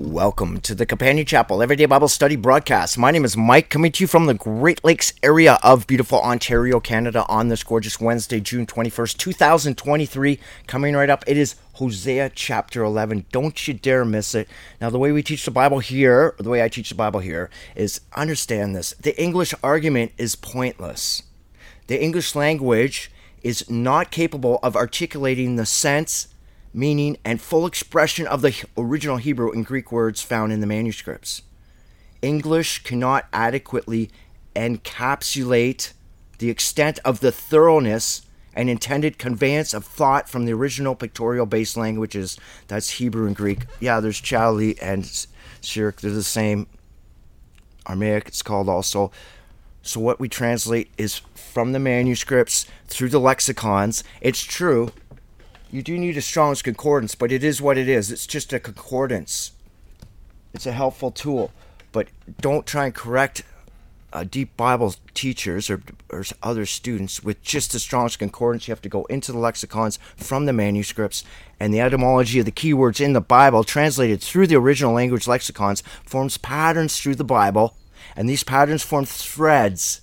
Welcome to the Companion Chapel Everyday Bible Study broadcast. My name is Mike, coming to you from the Great Lakes area of beautiful Ontario, Canada, on this gorgeous Wednesday, June 21st, 2023. Coming right up, it is Hosea chapter 11. Don't you dare miss it. Now, the way we teach the Bible here, the way I teach the Bible here, is understand this the English argument is pointless. The English language is not capable of articulating the sense meaning, and full expression of the original Hebrew and Greek words found in the manuscripts. English cannot adequately encapsulate the extent of the thoroughness and intended conveyance of thought from the original pictorial based languages that's Hebrew and Greek. Yeah, there's Chaldee and Syriac, they're the same. Aramaic, it's called also. So, what we translate is from the manuscripts through the lexicons. It's true, you do need a Strong's Concordance, but it is what it is. It's just a concordance. It's a helpful tool, but don't try and correct uh, deep Bible teachers or, or other students with just the Strong's Concordance. You have to go into the lexicons from the manuscripts, and the etymology of the keywords in the Bible, translated through the original language lexicons, forms patterns through the Bible, and these patterns form threads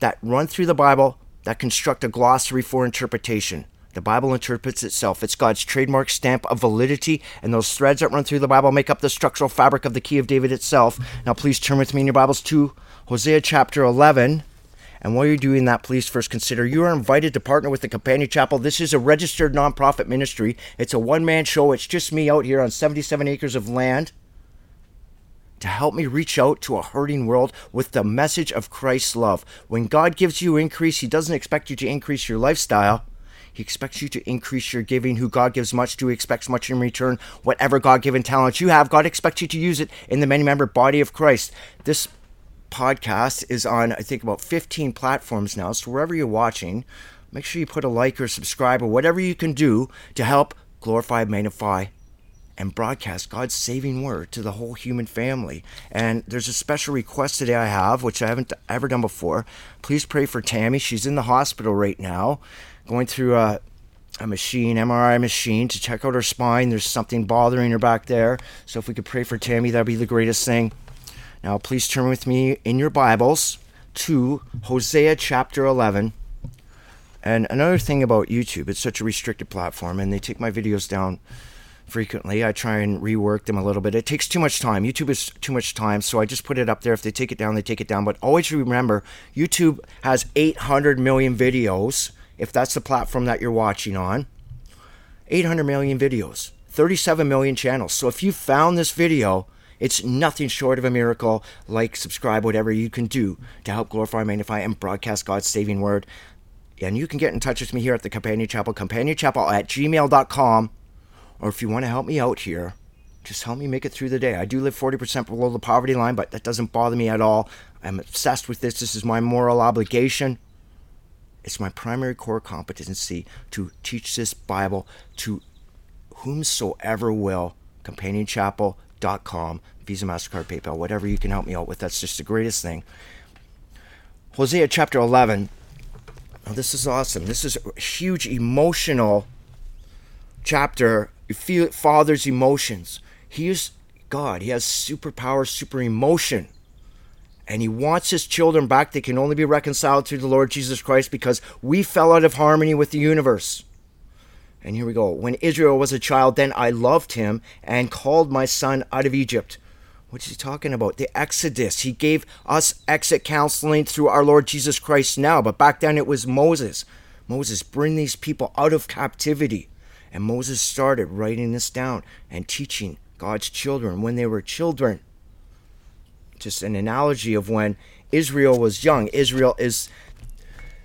that run through the Bible that construct a glossary for interpretation. The Bible interprets itself. It's God's trademark stamp of validity, and those threads that run through the Bible make up the structural fabric of the key of David itself. Now, please turn with me in your Bibles to Hosea chapter 11. And while you're doing that, please first consider you are invited to partner with the Companion Chapel. This is a registered nonprofit ministry. It's a one man show. It's just me out here on 77 acres of land to help me reach out to a hurting world with the message of Christ's love. When God gives you increase, He doesn't expect you to increase your lifestyle. He expects you to increase your giving. Who God gives much to, He expects much in return. Whatever God given talents you have, God expects you to use it in the many member body of Christ. This podcast is on, I think, about 15 platforms now. So wherever you're watching, make sure you put a like or subscribe or whatever you can do to help glorify, magnify, and broadcast God's saving word to the whole human family. And there's a special request today I have, which I haven't ever done before. Please pray for Tammy. She's in the hospital right now going through a, a machine, MRI machine, to check out her spine. There's something bothering her back there. So if we could pray for Tammy, that'd be the greatest thing. Now, please turn with me in your Bibles to Hosea chapter 11. And another thing about YouTube, it's such a restricted platform, and they take my videos down frequently. I try and rework them a little bit. It takes too much time. YouTube is too much time, so I just put it up there. If they take it down, they take it down. But always remember, YouTube has 800 million videos if that's the platform that you're watching on. 800 million videos, 37 million channels. So if you found this video, it's nothing short of a miracle. Like, subscribe, whatever you can do to help glorify, magnify, and broadcast God's saving word. And you can get in touch with me here at the Companion Chapel, companionchapel at gmail.com. Or if you want to help me out here, just help me make it through the day. I do live 40% below the poverty line, but that doesn't bother me at all. I'm obsessed with this. This is my moral obligation. It's my primary core competency to teach this Bible to whomsoever will. CompanionChapel.com, Visa, MasterCard, PayPal, whatever you can help me out with. That's just the greatest thing. Hosea chapter 11. Oh, this is awesome. This is a huge emotional chapter. You feel Father's emotions. He is God. He has superpower, super emotion and he wants his children back. They can only be reconciled through the Lord Jesus Christ because we fell out of harmony with the universe. And here we go. When Israel was a child, then I loved him and called my son out of Egypt. What is he talking about? The Exodus. He gave us exit counseling through our Lord Jesus Christ now, but back then it was Moses. Moses, bring these people out of captivity. And Moses started writing this down and teaching God's children when they were children just an analogy of when Israel was young. Israel is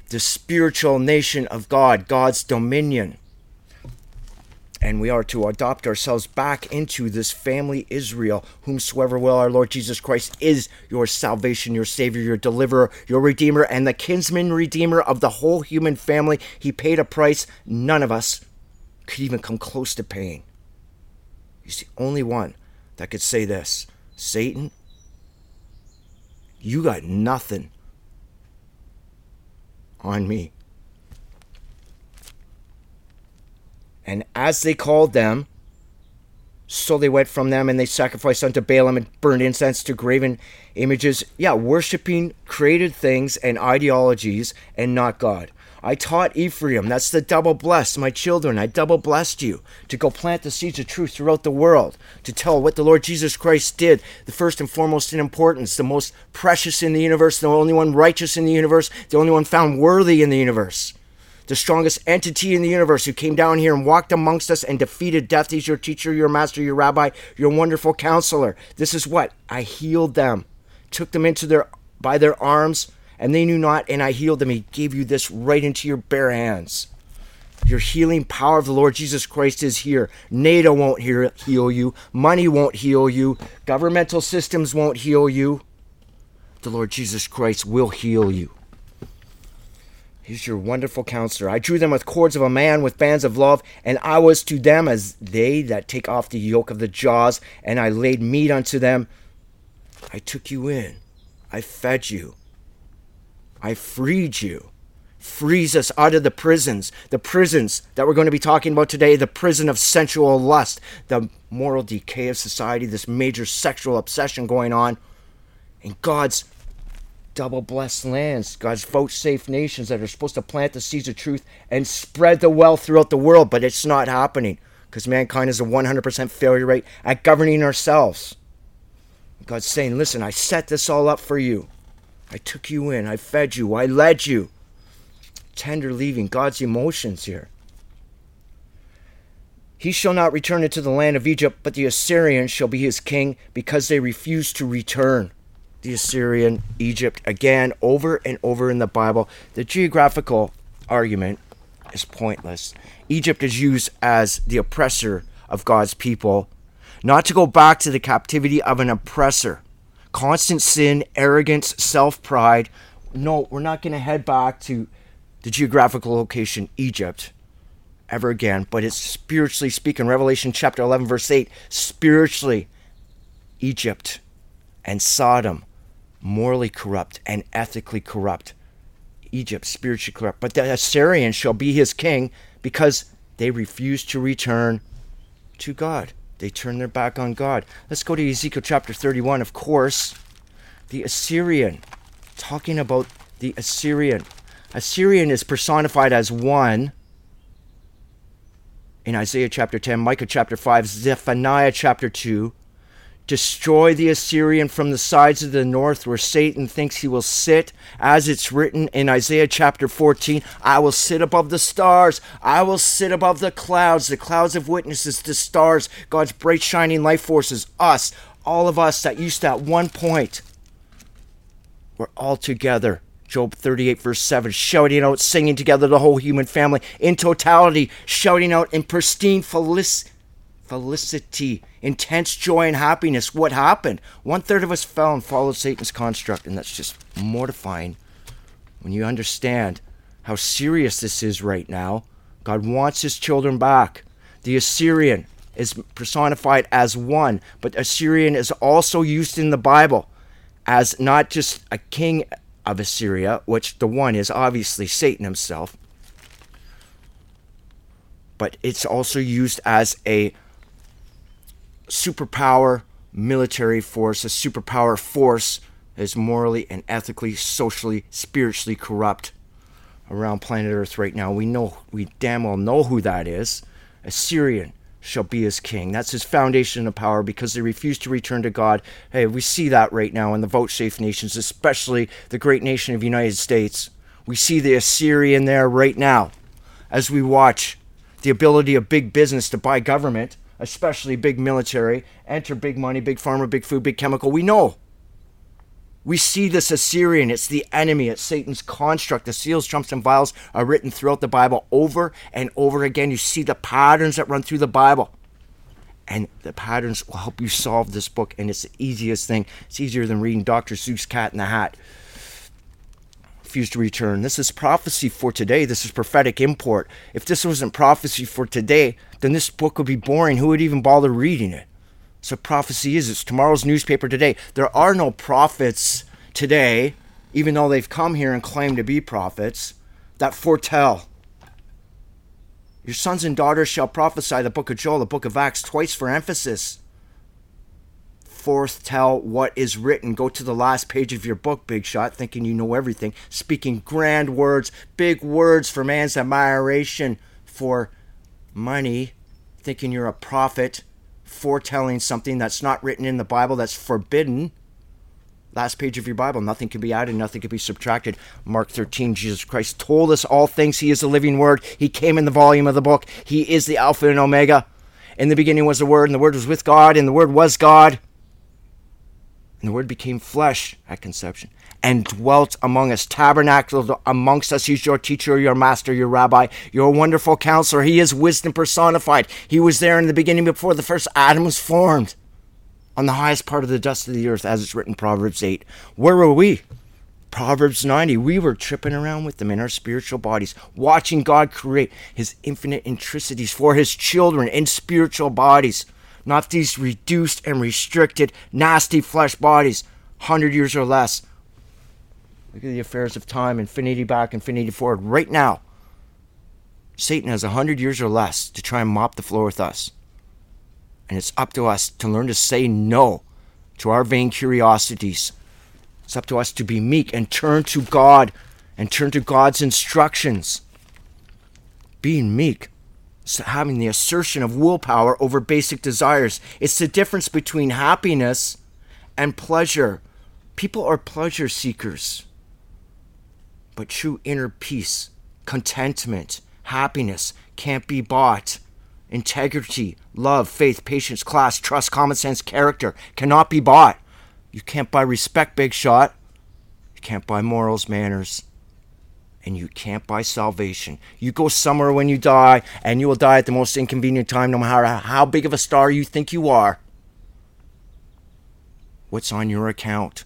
the spiritual nation of God, God's dominion. And we are to adopt ourselves back into this family Israel, whomsoever will our Lord Jesus Christ is your salvation, your Savior, your deliverer, your Redeemer, and the kinsman Redeemer of the whole human family. He paid a price none of us could even come close to paying. He's the only one that could say this Satan, you got nothing on me. And as they called them, So they went from them and they sacrificed unto Baalim and burned incense to graven images. Yeah, worshiping created things and ideologies and not God. I taught Ephraim, that's the double blessed, my children. I double blessed you to go plant the seeds of truth throughout the world, to tell what the Lord Jesus Christ did, the first and foremost in importance, the most precious in the universe, the only one righteous in the universe, the only one found worthy in the universe the strongest entity in the universe who came down here and walked amongst us and defeated death. He's your teacher, your master, your rabbi, your wonderful counselor. This is what I healed them, took them into their by their arms, and they knew not, and I healed them. He gave you this right into your bare hands. Your healing power of the Lord Jesus Christ is here. NATO won't heal you. Money won't heal you. Governmental systems won't heal you. The Lord Jesus Christ will heal you. He's your wonderful counselor. I drew them with cords of a man with bands of love, and I was to them as they that take off the yoke of the jaws, and I laid meat unto them. I took you in. I fed you. I freed you. Frees us out of the prisons, the prisons that we're going to be talking about today, the prison of sensual lust, the moral decay of society, this major sexual obsession going on. And God's double blessed lands, God's vouchsafed nations that are supposed to plant the seeds of truth and spread the wealth throughout the world, but it's not happening because mankind is a 100% failure rate at governing ourselves. God's saying, Listen, I set this all up for you. I took you in, I fed you, I led you. Tender leaving God's emotions here. He shall not return into the land of Egypt, but the Assyrians shall be his king because they refuse to return the Assyrian, Egypt, again, over and over in the Bible. The geographical argument is pointless. Egypt is used as the oppressor of God's people, not to go back to the captivity of an oppressor. Constant sin, arrogance, self pride. No, we're not going to head back to the geographical location, Egypt, ever again, but it's spiritually speaking. Revelation chapter 11, verse 8 spiritually, Egypt and Sodom morally corrupt and ethically corrupt. Egypt spiritually corrupt. But the Assyrian shall be his king because they refuse to return to God. They turn their back on God. Let's go to Ezekiel chapter 31. Of course, the Assyrian, talking about the Assyrian. Assyrian is personified as one in Isaiah chapter 10, Micah chapter 5, Zephaniah chapter 2, destroy the Assyrian from the sides of the north where Satan thinks he will sit, as it's written in Isaiah chapter 14 I will sit above the stars, I will sit above the clouds, the clouds of witnesses, the stars, God's bright shining life forces, us, all of us that used to at one point, we're all together. Job 38, verse 7, shouting out, singing together the whole human family in totality, shouting out in pristine felicity felicity, intense joy and happiness. What happened? One third of us fell and followed Satan's construct, and that's just mortifying when you understand how serious this is right now. God wants his children back. The Assyrian is personified as one, but Assyrian is also used in the Bible as not just a king of Assyria, which the one is obviously Satan himself, but it's also used as a superpower military force, a superpower force that is morally and ethically, socially, spiritually corrupt around planet Earth right now. We know, we damn well know who that is. Assyrian shall be his king. That's his foundation of power because they refuse to return to God. Hey, we see that right now in the vouchsafe nations, especially the great nation of United States. We see the Assyrian there right now as we watch the ability of big business to buy government especially big military, enter big money, big pharma, big food, big chemical. We know. We see this Assyrian. It's the enemy. It's Satan's construct. The seals, trumps, and vials are written throughout the Bible over and over again. You see the patterns that run through the Bible. And the patterns will help you solve this book. And it's the easiest thing. It's easier than reading Dr. Seuss' Cat in the Hat to return. This is prophecy for today. This is prophetic import. If this wasn't prophecy for today, then this book would be boring. Who would even bother reading it? So prophecy is. It's tomorrow's newspaper today. There are no prophets today, even though they've come here and claim to be prophets, that foretell. Your sons and daughters shall prophesy the book of Joel, the book of Acts, twice for emphasis. Fourth, tell what is written. Go to the last page of your book, Big Shot, thinking you know everything. Speaking grand words, big words for man's admiration, for money, thinking you're a prophet, foretelling something that's not written in the Bible that's forbidden. Last page of your Bible, nothing can be added, nothing can be subtracted. Mark 13, Jesus Christ told us all things. He is the living word. He came in the volume of the book. He is the Alpha and Omega. In the beginning was the Word, and the Word was with God, and the Word was God. And the Word became flesh at conception and dwelt among us, tabernacled amongst us. He's your teacher, your master, your rabbi, your wonderful counselor. He is wisdom personified. He was there in the beginning before the first Adam was formed on the highest part of the dust of the earth, as it's written in Proverbs 8. Where were we? Proverbs 90. We were tripping around with them in our spiritual bodies, watching God create his infinite intricities for his children in spiritual bodies not these reduced and restricted, nasty flesh bodies, 100 years or less. Look at the affairs of time, infinity back, infinity forward. Right now, Satan has 100 years or less to try and mop the floor with us. And it's up to us to learn to say no to our vain curiosities. It's up to us to be meek and turn to God and turn to God's instructions. Being meek having the assertion of willpower over basic desires. It's the difference between happiness and pleasure. People are pleasure seekers. But true inner peace, contentment, happiness can't be bought. Integrity, love, faith, patience, class, trust, common sense, character cannot be bought. You can't buy respect, big shot. You can't buy morals, manners and you can't buy salvation. You go somewhere when you die, and you will die at the most inconvenient time, no matter how big of a star you think you are. What's on your account?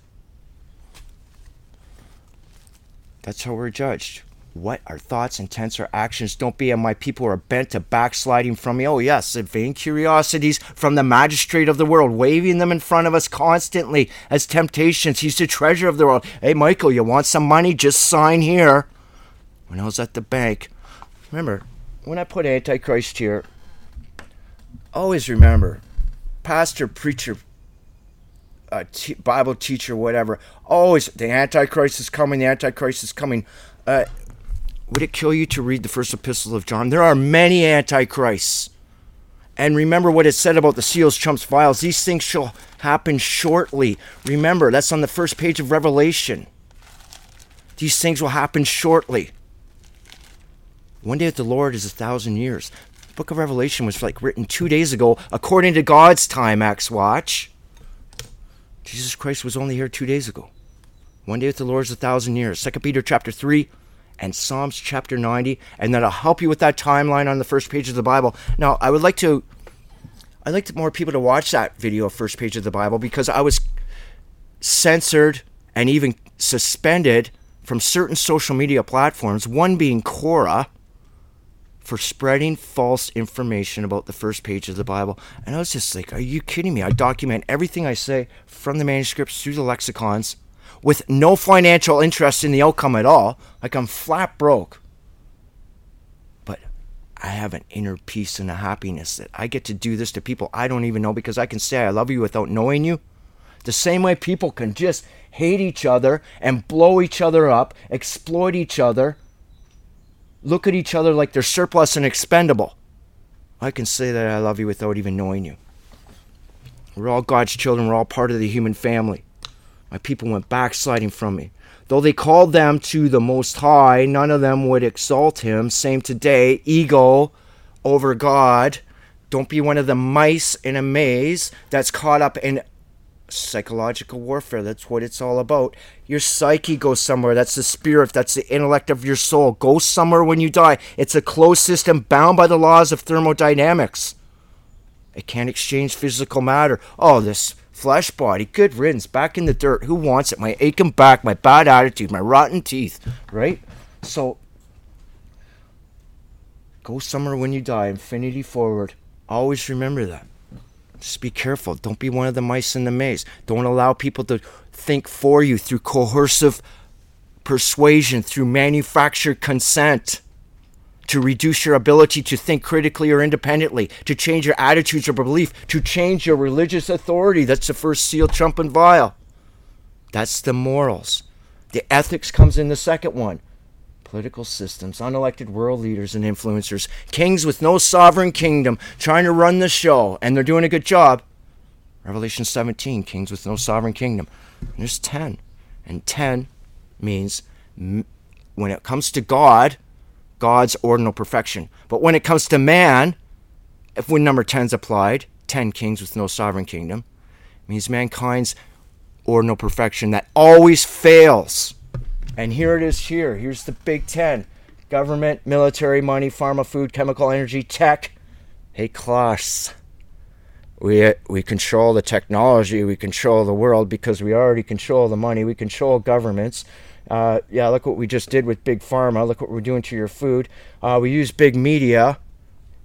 That's how we're judged. What our thoughts, intents, or actions don't be, and my people are bent to backsliding from me. Oh, yes, the vain curiosities from the magistrate of the world, waving them in front of us constantly as temptations. He's the treasure of the world. Hey, Michael, you want some money? Just sign here when I was at the bank. Remember, when I put Antichrist here, always remember, pastor, preacher, uh, Bible teacher, whatever, always, the Antichrist is coming, the Antichrist is coming. Uh, would it kill you to read the first epistle of John? There are many Antichrists. And remember what it said about the seals, trumps, vials. These things shall happen shortly. Remember, that's on the first page of Revelation. These things will happen shortly. One day with the Lord is a thousand years. The book of Revelation was like written two days ago, according to God's time, Acts Watch. Jesus Christ was only here two days ago. One day with the Lord is a thousand years. Second Peter chapter 3 and Psalms chapter 90. And that'll help you with that timeline on the first page of the Bible. Now, I would like to I'd like more people to watch that video first page of the Bible because I was censored and even suspended from certain social media platforms, one being Quora for spreading false information about the first page of the Bible. And I was just like, are you kidding me? I document everything I say from the manuscripts through the lexicons with no financial interest in the outcome at all. Like I'm flat broke. But I have an inner peace and a happiness that I get to do this to people I don't even know because I can say I love you without knowing you. The same way people can just hate each other and blow each other up, exploit each other look at each other like they're surplus and expendable. I can say that I love you without even knowing you. We're all God's children. We're all part of the human family. My people went backsliding from me. Though they called them to the Most High, none of them would exalt him. Same today. Ego over God. Don't be one of the mice in a maze that's caught up in psychological warfare. That's what it's all about. Your psyche goes somewhere. That's the spirit. That's the intellect of your soul. Go somewhere when you die. It's a closed system bound by the laws of thermodynamics. It can't exchange physical matter. Oh, this flesh body. Good riddance. Back in the dirt. Who wants it? My aching back, my bad attitude, my rotten teeth. Right? So, go somewhere when you die. Infinity forward. Always remember that. Just be careful. Don't be one of the mice in the maze. Don't allow people to think for you through coercive persuasion, through manufactured consent. to reduce your ability to think critically or independently, to change your attitudes or belief, to change your religious authority. That's the first seal, trump, and vial. That's the morals. The ethics comes in the second one. Political systems, unelected world leaders and influencers, kings with no sovereign kingdom trying to run the show, and they're doing a good job. Revelation 17, kings with no sovereign kingdom. And there's 10. And 10 means when it comes to God, God's ordinal perfection. But when it comes to man, if when number 10 is applied, 10 kings with no sovereign kingdom, means mankind's ordinal perfection that always fails. And here it is here. Here's the big 10 government, military, money, pharma, food, chemical, energy, tech. Hey, Klaus. We, we control the technology, we control the world because we already control the money, we control governments, uh, yeah, look what we just did with Big Pharma. Look what we're doing to your food. Uh, we use big media,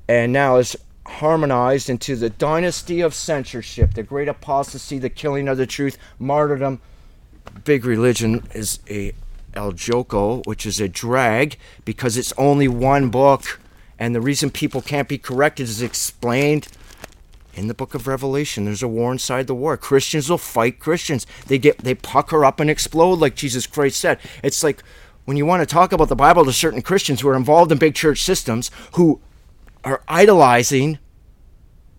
and now it's harmonized into the dynasty of censorship, the great apostasy, the killing of the truth, martyrdom. Big religion is a El Joko, which is a drag because it's only one book, and the reason people can't be corrected is explained in the book of Revelation. There's a war inside the war. Christians will fight Christians. They get they pucker up and explode like Jesus Christ said. It's like when you want to talk about the Bible to certain Christians who are involved in big church systems who are idolizing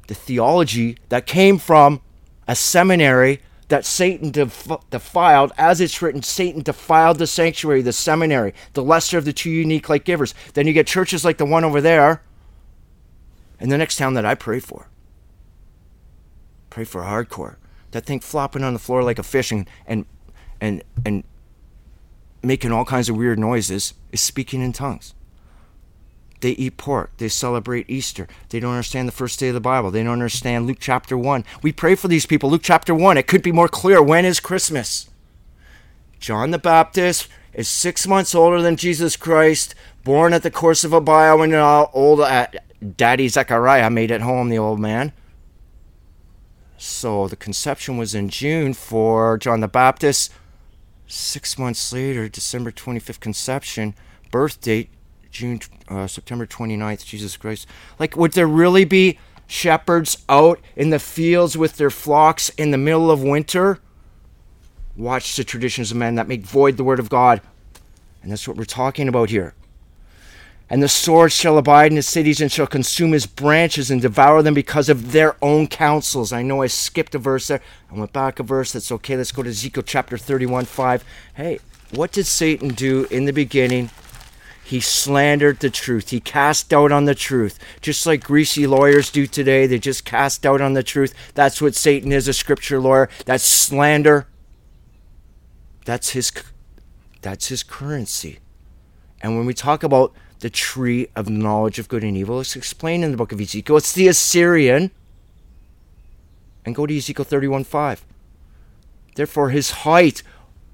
the theology that came from a seminary that Satan def- defiled, as it's written, Satan defiled the sanctuary, the seminary, the lesser of the two unique like givers. Then you get churches like the one over there, in the next town that I pray for. Pray for hardcore. That thing flopping on the floor like a fish and and and, and making all kinds of weird noises is speaking in tongues. They eat pork. They celebrate Easter. They don't understand the first day of the Bible. They don't understand Luke chapter 1. We pray for these people. Luke chapter 1. It could be more clear. When is Christmas? John the Baptist is six months older than Jesus Christ, born at the course of Abia when old uh, Daddy Zechariah made it home, the old man. So the conception was in June for John the Baptist. Six months later, December 25th conception, birth date, June, uh, September 29th, Jesus Christ. Like, would there really be shepherds out in the fields with their flocks in the middle of winter? Watch the traditions of men that make void the word of God. And that's what we're talking about here. And the sword shall abide in his cities and shall consume his branches and devour them because of their own counsels. I know I skipped a verse there. I went back a verse. That's okay. Let's go to Ezekiel chapter 31 5. Hey, what did Satan do in the beginning? He slandered the truth. He cast doubt on the truth. Just like greasy lawyers do today, they just cast doubt on the truth. That's what Satan is, a scripture lawyer. That's slander. That's his that's his currency. And when we talk about the tree of knowledge of good and evil. It's explained in the book of Ezekiel. It's the Assyrian. And go to Ezekiel 31 5. Therefore, his height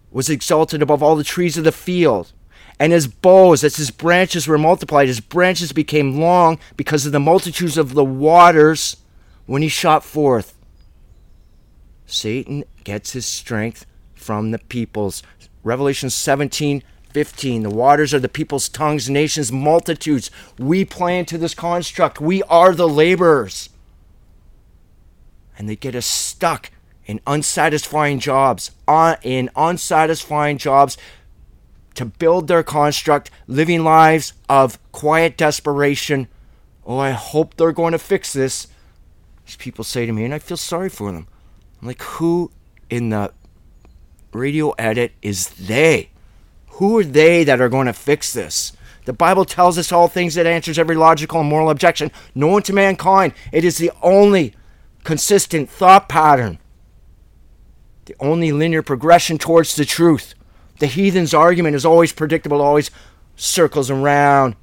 was exalted above all the trees of the field. And his boughs, as his branches were multiplied, his branches became long because of the multitudes of the waters when he shot forth. Satan gets his strength from the peoples. Revelation 17 15. The waters are the people's tongues, nations, multitudes. We play into this construct. We are the laborers. And they get us stuck in unsatisfying jobs, uh, in unsatisfying jobs to build their construct, living lives of quiet desperation. Oh, I hope they're going to fix this. These people say to me, and I feel sorry for them. I'm like, who in the radio edit is they? Who are they that are going to fix this? The Bible tells us all things that answers every logical and moral objection known to mankind. It is the only consistent thought pattern, the only linear progression towards the truth. The heathen's argument is always predictable, always circles around,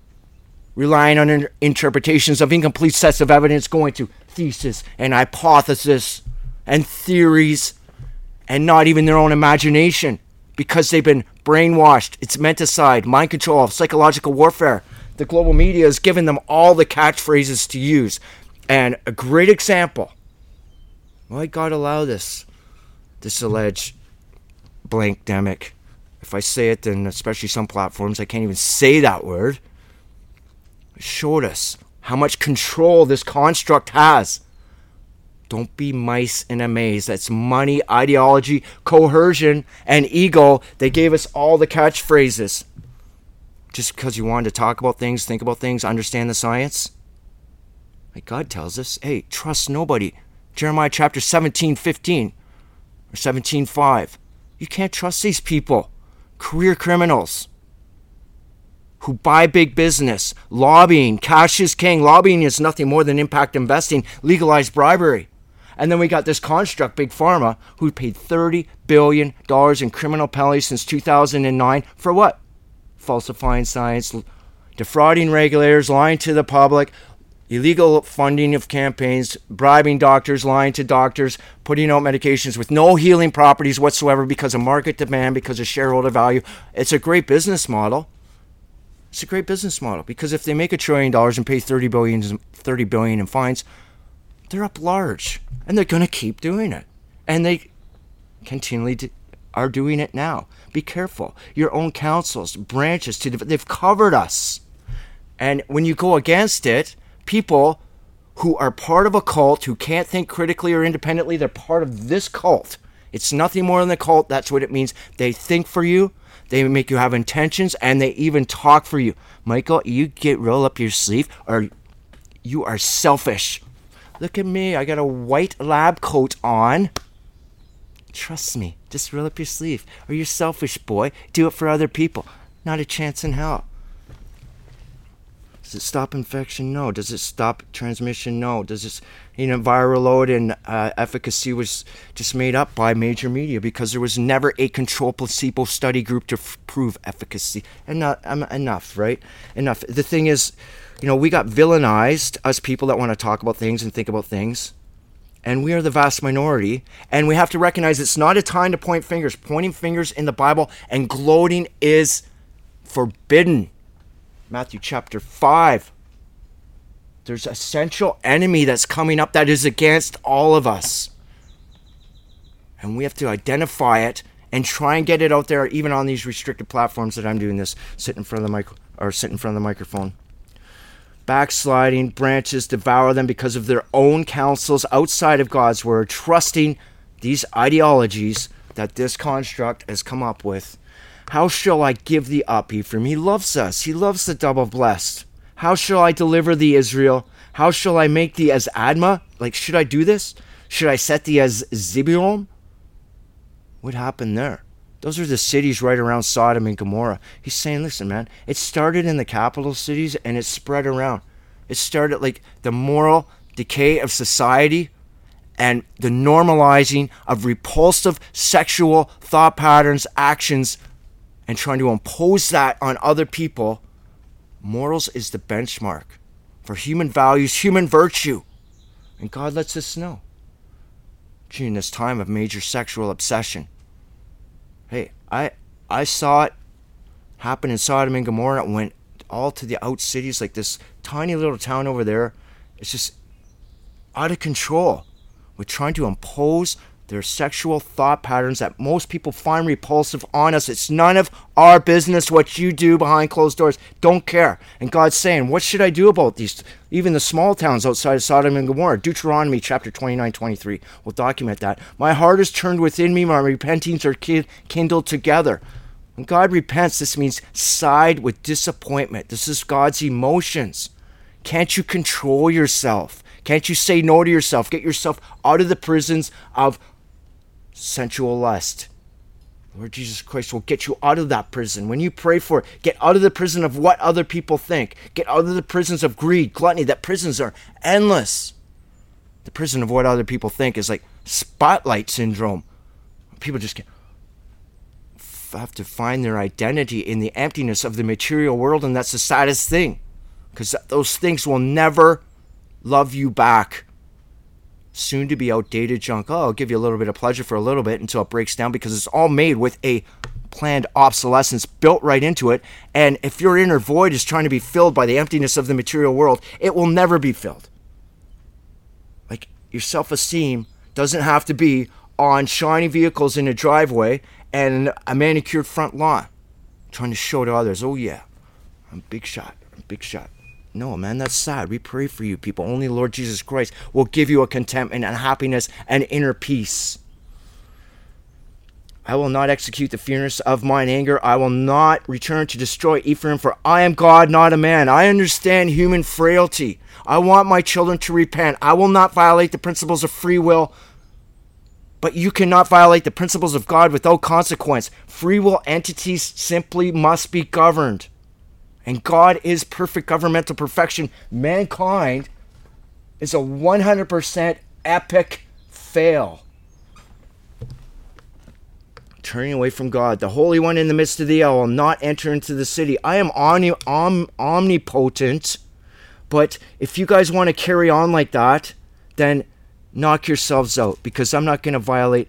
relying on interpretations of incomplete sets of evidence, going to thesis and hypothesis and theories, and not even their own imagination because they've been brainwashed. It's menticide, mind control, psychological warfare. The global media has given them all the catchphrases to use. And a great example. Why God allow this? This alleged blank demic. If I say it, then especially some platforms, I can't even say that word. showed us how much control this construct has. Don't be mice in a maze. That's money, ideology, coercion, and ego. They gave us all the catchphrases. Just because you wanted to talk about things, think about things, understand the science. Like God tells us, hey, trust nobody. Jeremiah chapter 17, 15 or 17, 5. You can't trust these people. Career criminals who buy big business, lobbying, cash is king. Lobbying is nothing more than impact investing, legalized bribery. And then we got this construct, Big Pharma, who paid $30 billion in criminal penalties since 2009 for what? Falsifying science, defrauding regulators, lying to the public, illegal funding of campaigns, bribing doctors, lying to doctors, putting out medications with no healing properties whatsoever because of market demand, because of shareholder value. It's a great business model. It's a great business model because if they make a trillion dollars and pay 30 billion, 30 billion in fines, they're up large and they're going to keep doing it. And they continually are doing it now. Be careful. Your own councils, branches, they've covered us. And when you go against it, people who are part of a cult who can't think critically or independently, they're part of this cult. It's nothing more than a cult. That's what it means. They think for you, they make you have intentions, and they even talk for you. Michael, you get roll up your sleeve, or you are selfish. Look at me. I got a white lab coat on. Trust me. Just roll up your sleeve. Or you're selfish, boy. Do it for other people. Not a chance in hell. Does it stop infection? No. Does it stop transmission? No. Does this, you know, viral load and uh, efficacy was just made up by major media because there was never a control placebo study group to f- prove efficacy. Enough, um, enough, right? Enough. The thing is, you know, we got villainized, as people that want to talk about things and think about things. And we are the vast minority. And we have to recognize it's not a time to point fingers. Pointing fingers in the Bible and gloating is forbidden. Matthew chapter 5. There's a central enemy that's coming up that is against all of us. And we have to identify it and try and get it out there, even on these restricted platforms that I'm doing this, sit in front of the mic or sit in front of the microphone backsliding branches devour them because of their own counsels outside of God's word, trusting these ideologies that this construct has come up with. How shall I give thee up, Ephraim? He loves us. He loves the double blessed. How shall I deliver thee, Israel? How shall I make thee as Admah? Like, should I do this? Should I set thee as Zeboim? What happened there? Those are the cities right around Sodom and Gomorrah. He's saying, listen, man, it started in the capital cities and it spread around. It started like the moral decay of society and the normalizing of repulsive sexual thought patterns, actions, and trying to impose that on other people. Morals is the benchmark for human values, human virtue. And God lets us know during this time of major sexual obsession Hey, I I saw it happen in Sodom and Gomorrah. It went all to the out cities, like this tiny little town over there. It's just out of control. We're trying to impose their sexual thought patterns that most people find repulsive on us. It's none of our business what you do behind closed doors. Don't care. And God's saying, What should I do about these? Even the small towns outside of Sodom and Gomorrah. Deuteronomy chapter 29 23 will document that. My heart is turned within me, my repentings are kindled together. When God repents, this means side with disappointment. This is God's emotions. Can't you control yourself? Can't you say no to yourself? Get yourself out of the prisons of sensual lust. Lord Jesus Christ will get you out of that prison. When you pray for it, get out of the prison of what other people think. Get out of the prisons of greed, gluttony. That prisons are endless. The prison of what other people think is like spotlight syndrome. People just have to find their identity in the emptiness of the material world, and that's the saddest thing. Because those things will never love you back soon to be outdated junk. Oh, I'll give you a little bit of pleasure for a little bit until it breaks down because it's all made with a planned obsolescence built right into it. And if your inner void is trying to be filled by the emptiness of the material world, it will never be filled. Like your self esteem doesn't have to be on shiny vehicles in a driveway and a manicured front lawn, trying to show to others, oh yeah, I'm big shot, I'm big shot. No, man, that's sad. We pray for you, people. Only Lord Jesus Christ will give you a contentment and happiness and inner peace. I will not execute the fierceness of mine anger. I will not return to destroy Ephraim, for I am God, not a man. I understand human frailty. I want my children to repent. I will not violate the principles of free will, but you cannot violate the principles of God without consequence. Free will entities simply must be governed. And God is perfect governmental perfection. Mankind is a 100% epic fail turning away from God. The Holy One in the midst of thee, I will not enter into the city. I am omni- om- omnipotent, but if you guys want to carry on like that, then knock yourselves out because I'm not going to violate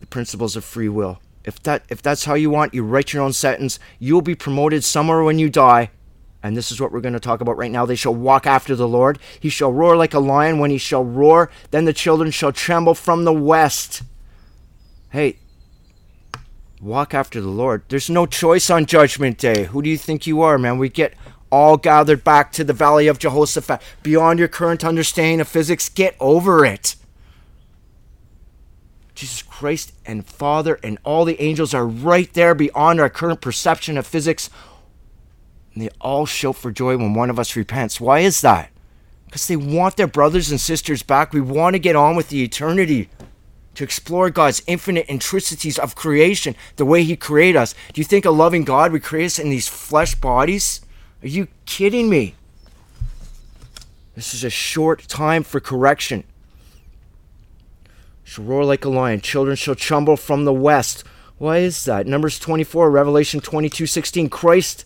the principles of free will. If that if that's how you want, you write your own sentence. You'll be promoted somewhere when you die. And this is what we're going to talk about right now. They shall walk after the Lord. He shall roar like a lion. When he shall roar, then the children shall tremble from the west. Hey, walk after the Lord. There's no choice on Judgment Day. Who do you think you are, man? We get all gathered back to the Valley of Jehoshaphat. Beyond your current understanding of physics, get over it. Jesus Christ and Father and all the angels are right there beyond our current perception of physics. And they all shout for joy when one of us repents. Why is that? Because they want their brothers and sisters back. We want to get on with the eternity to explore God's infinite intricacies of creation, the way He created us. Do you think a loving God would create us in these flesh bodies? Are you kidding me? This is a short time for correction. Shall roar like a lion, children shall tremble from the west. Why is that? Numbers 24, Revelation 22 16. Christ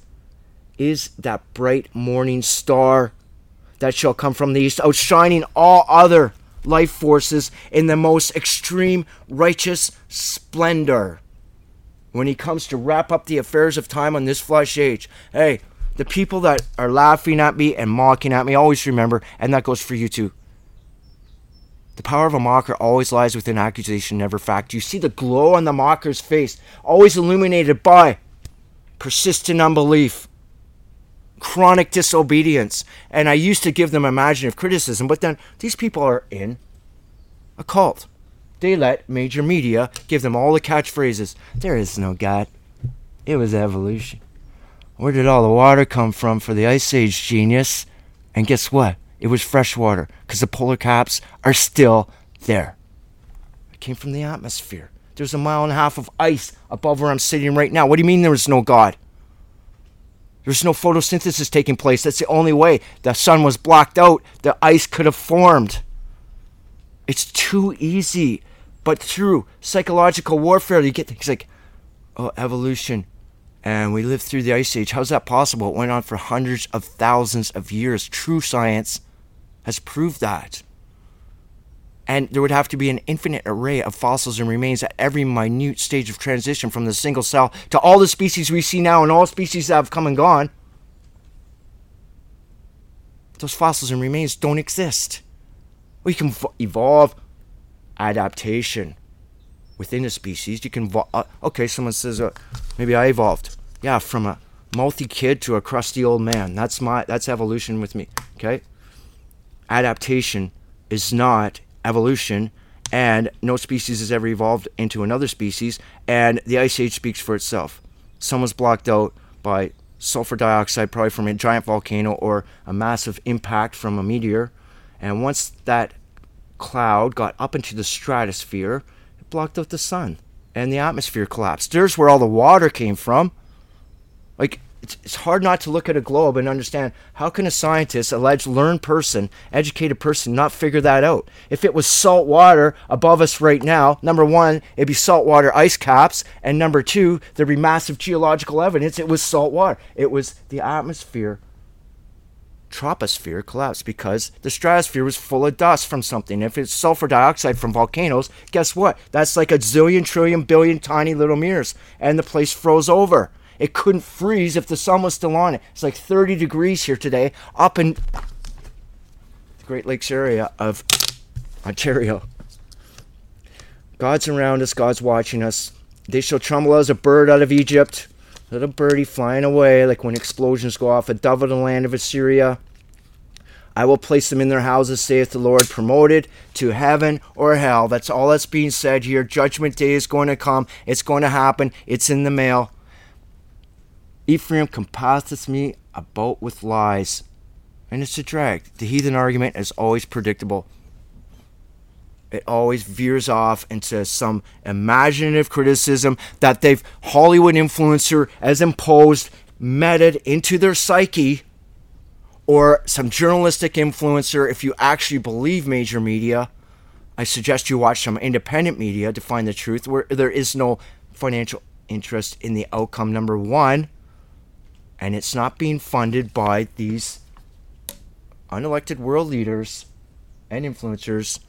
is that bright morning star that shall come from the east, outshining all other life forces in the most extreme righteous splendor. When he comes to wrap up the affairs of time on this flesh age, hey, the people that are laughing at me and mocking at me, always remember, and that goes for you too. The power of a mocker always lies within accusation, never fact. You see the glow on the mocker's face, always illuminated by persistent unbelief, chronic disobedience. And I used to give them imaginative criticism, but then these people are in a cult. They let major media give them all the catchphrases. There is no God. It was evolution. Where did all the water come from for the Ice Age genius? And guess what? It was fresh water, because the polar caps are still there. It came from the atmosphere. There's a mile and a half of ice above where I'm sitting right now. What do you mean there was no God? There's no photosynthesis taking place. That's the only way. The sun was blocked out. The ice could have formed. It's too easy. But through psychological warfare, you get things like, oh, evolution. And we lived through the ice age. How's that possible? It went on for hundreds of thousands of years. True science has proved that. And there would have to be an infinite array of fossils and remains at every minute stage of transition from the single cell to all the species we see now and all species that have come and gone. Those fossils and remains don't exist. We can evolve adaptation within a species. You can, vo- uh, okay, someone says, uh, maybe I evolved. Yeah, from a mouthy kid to a crusty old man. That's my, that's evolution with me. Okay? Adaptation is not evolution, and no species has ever evolved into another species, and the Ice Age speaks for itself. Some was blocked out by sulfur dioxide, probably from a giant volcano or a massive impact from a meteor, and once that cloud got up into the stratosphere, it blocked out the sun, and the atmosphere collapsed. There's where all the water came from. Like, it's, it's hard not to look at a globe and understand how can a scientist, alleged learned person, educated person, not figure that out? If it was salt water above us right now, number one, it'd be saltwater ice caps, and number two, there'd be massive geological evidence it was salt water. It was the atmosphere troposphere collapsed because the stratosphere was full of dust from something. If it's sulfur dioxide from volcanoes, guess what? That's like a zillion, trillion, billion tiny little mirrors, and the place froze over. It couldn't freeze if the sun was still on it. It's like 30 degrees here today up in the Great Lakes area of Ontario. God's around us, God's watching us. They shall tremble as a bird out of Egypt, little birdie flying away like when explosions go off, a dove of the land of Assyria. I will place them in their houses, saith the Lord, promoted to heaven or hell. That's all that's being said here. Judgment day is going to come. It's going to happen. It's in the mail. Ephraim compasseth me about with lies. And it's a drag. The heathen argument is always predictable. It always veers off into some imaginative criticism that they've Hollywood influencer has imposed, meted into their psyche, or some journalistic influencer. If you actually believe major media, I suggest you watch some independent media to find the truth, where there is no financial interest in the outcome, number one, and it's not being funded by these unelected world leaders and influencers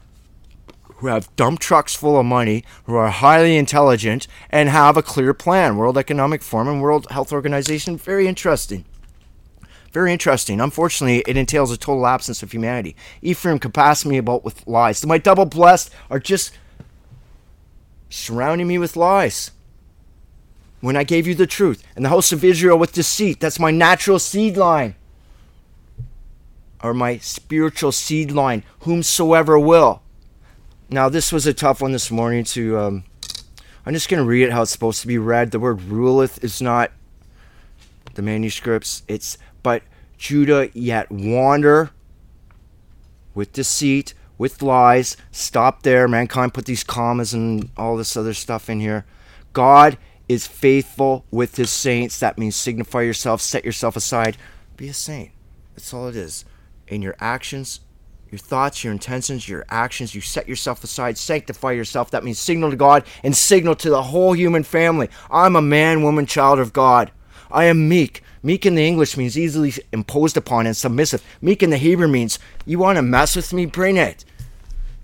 who have dump trucks full of money, who are highly intelligent, and have a clear plan. World Economic Forum and World Health Organization, very interesting. Very interesting. Unfortunately, it entails a total absence of humanity. Ephraim compassed me about with lies. My double blessed are just surrounding me with lies. When I gave you the truth, and the house of Israel with deceit, that's my natural seed line or my spiritual seed line, whomsoever will. Now, this was a tough one this morning to. Um, I'm just going to read it how it's supposed to be read. The word ruleth is not the manuscripts. It's, but Judah yet wander with deceit, with lies. Stop there. Mankind put these commas and all this other stuff in here. God is faithful with his saints. That means signify yourself, set yourself aside. Be a saint. That's all it is in your actions, your thoughts, your intentions, your actions. You set yourself aside, sanctify yourself. That means signal to God and signal to the whole human family. I'm a man, woman, child of God. I am meek. Meek in the English means easily imposed upon and submissive. Meek in the Hebrew means you want to mess with me, bring it.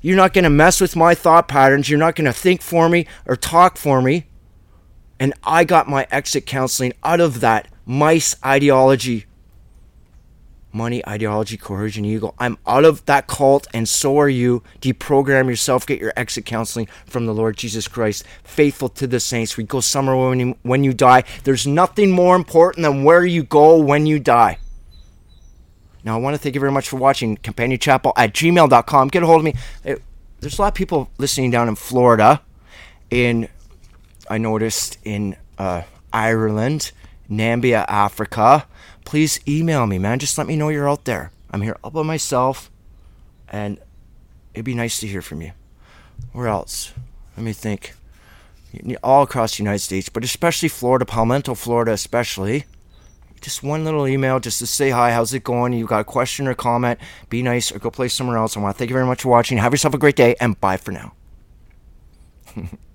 You're not going to mess with my thought patterns. You're not going to think for me or talk for me. And I got my exit counseling out of that mice ideology money, ideology, coercion, ego. I'm out of that cult, and so are you. Deprogram yourself. Get your exit counseling from the Lord Jesus Christ. Faithful to the saints. We go somewhere when you, when you die. There's nothing more important than where you go when you die. Now, I want to thank you very much for watching. CompanionChapel at gmail.com. Get a hold of me. There's a lot of people listening down in Florida, in, I noticed, in uh, Ireland, Nambia, Africa please email me, man. Just let me know you're out there. I'm here all by myself, and it'd be nice to hear from you. Where else? Let me think. All across the United States, but especially Florida, Palmetto, Florida, especially. Just one little email just to say hi, how's it going? You got a question or comment? Be nice or go play somewhere else. I want to thank you very much for watching. Have yourself a great day, and bye for now.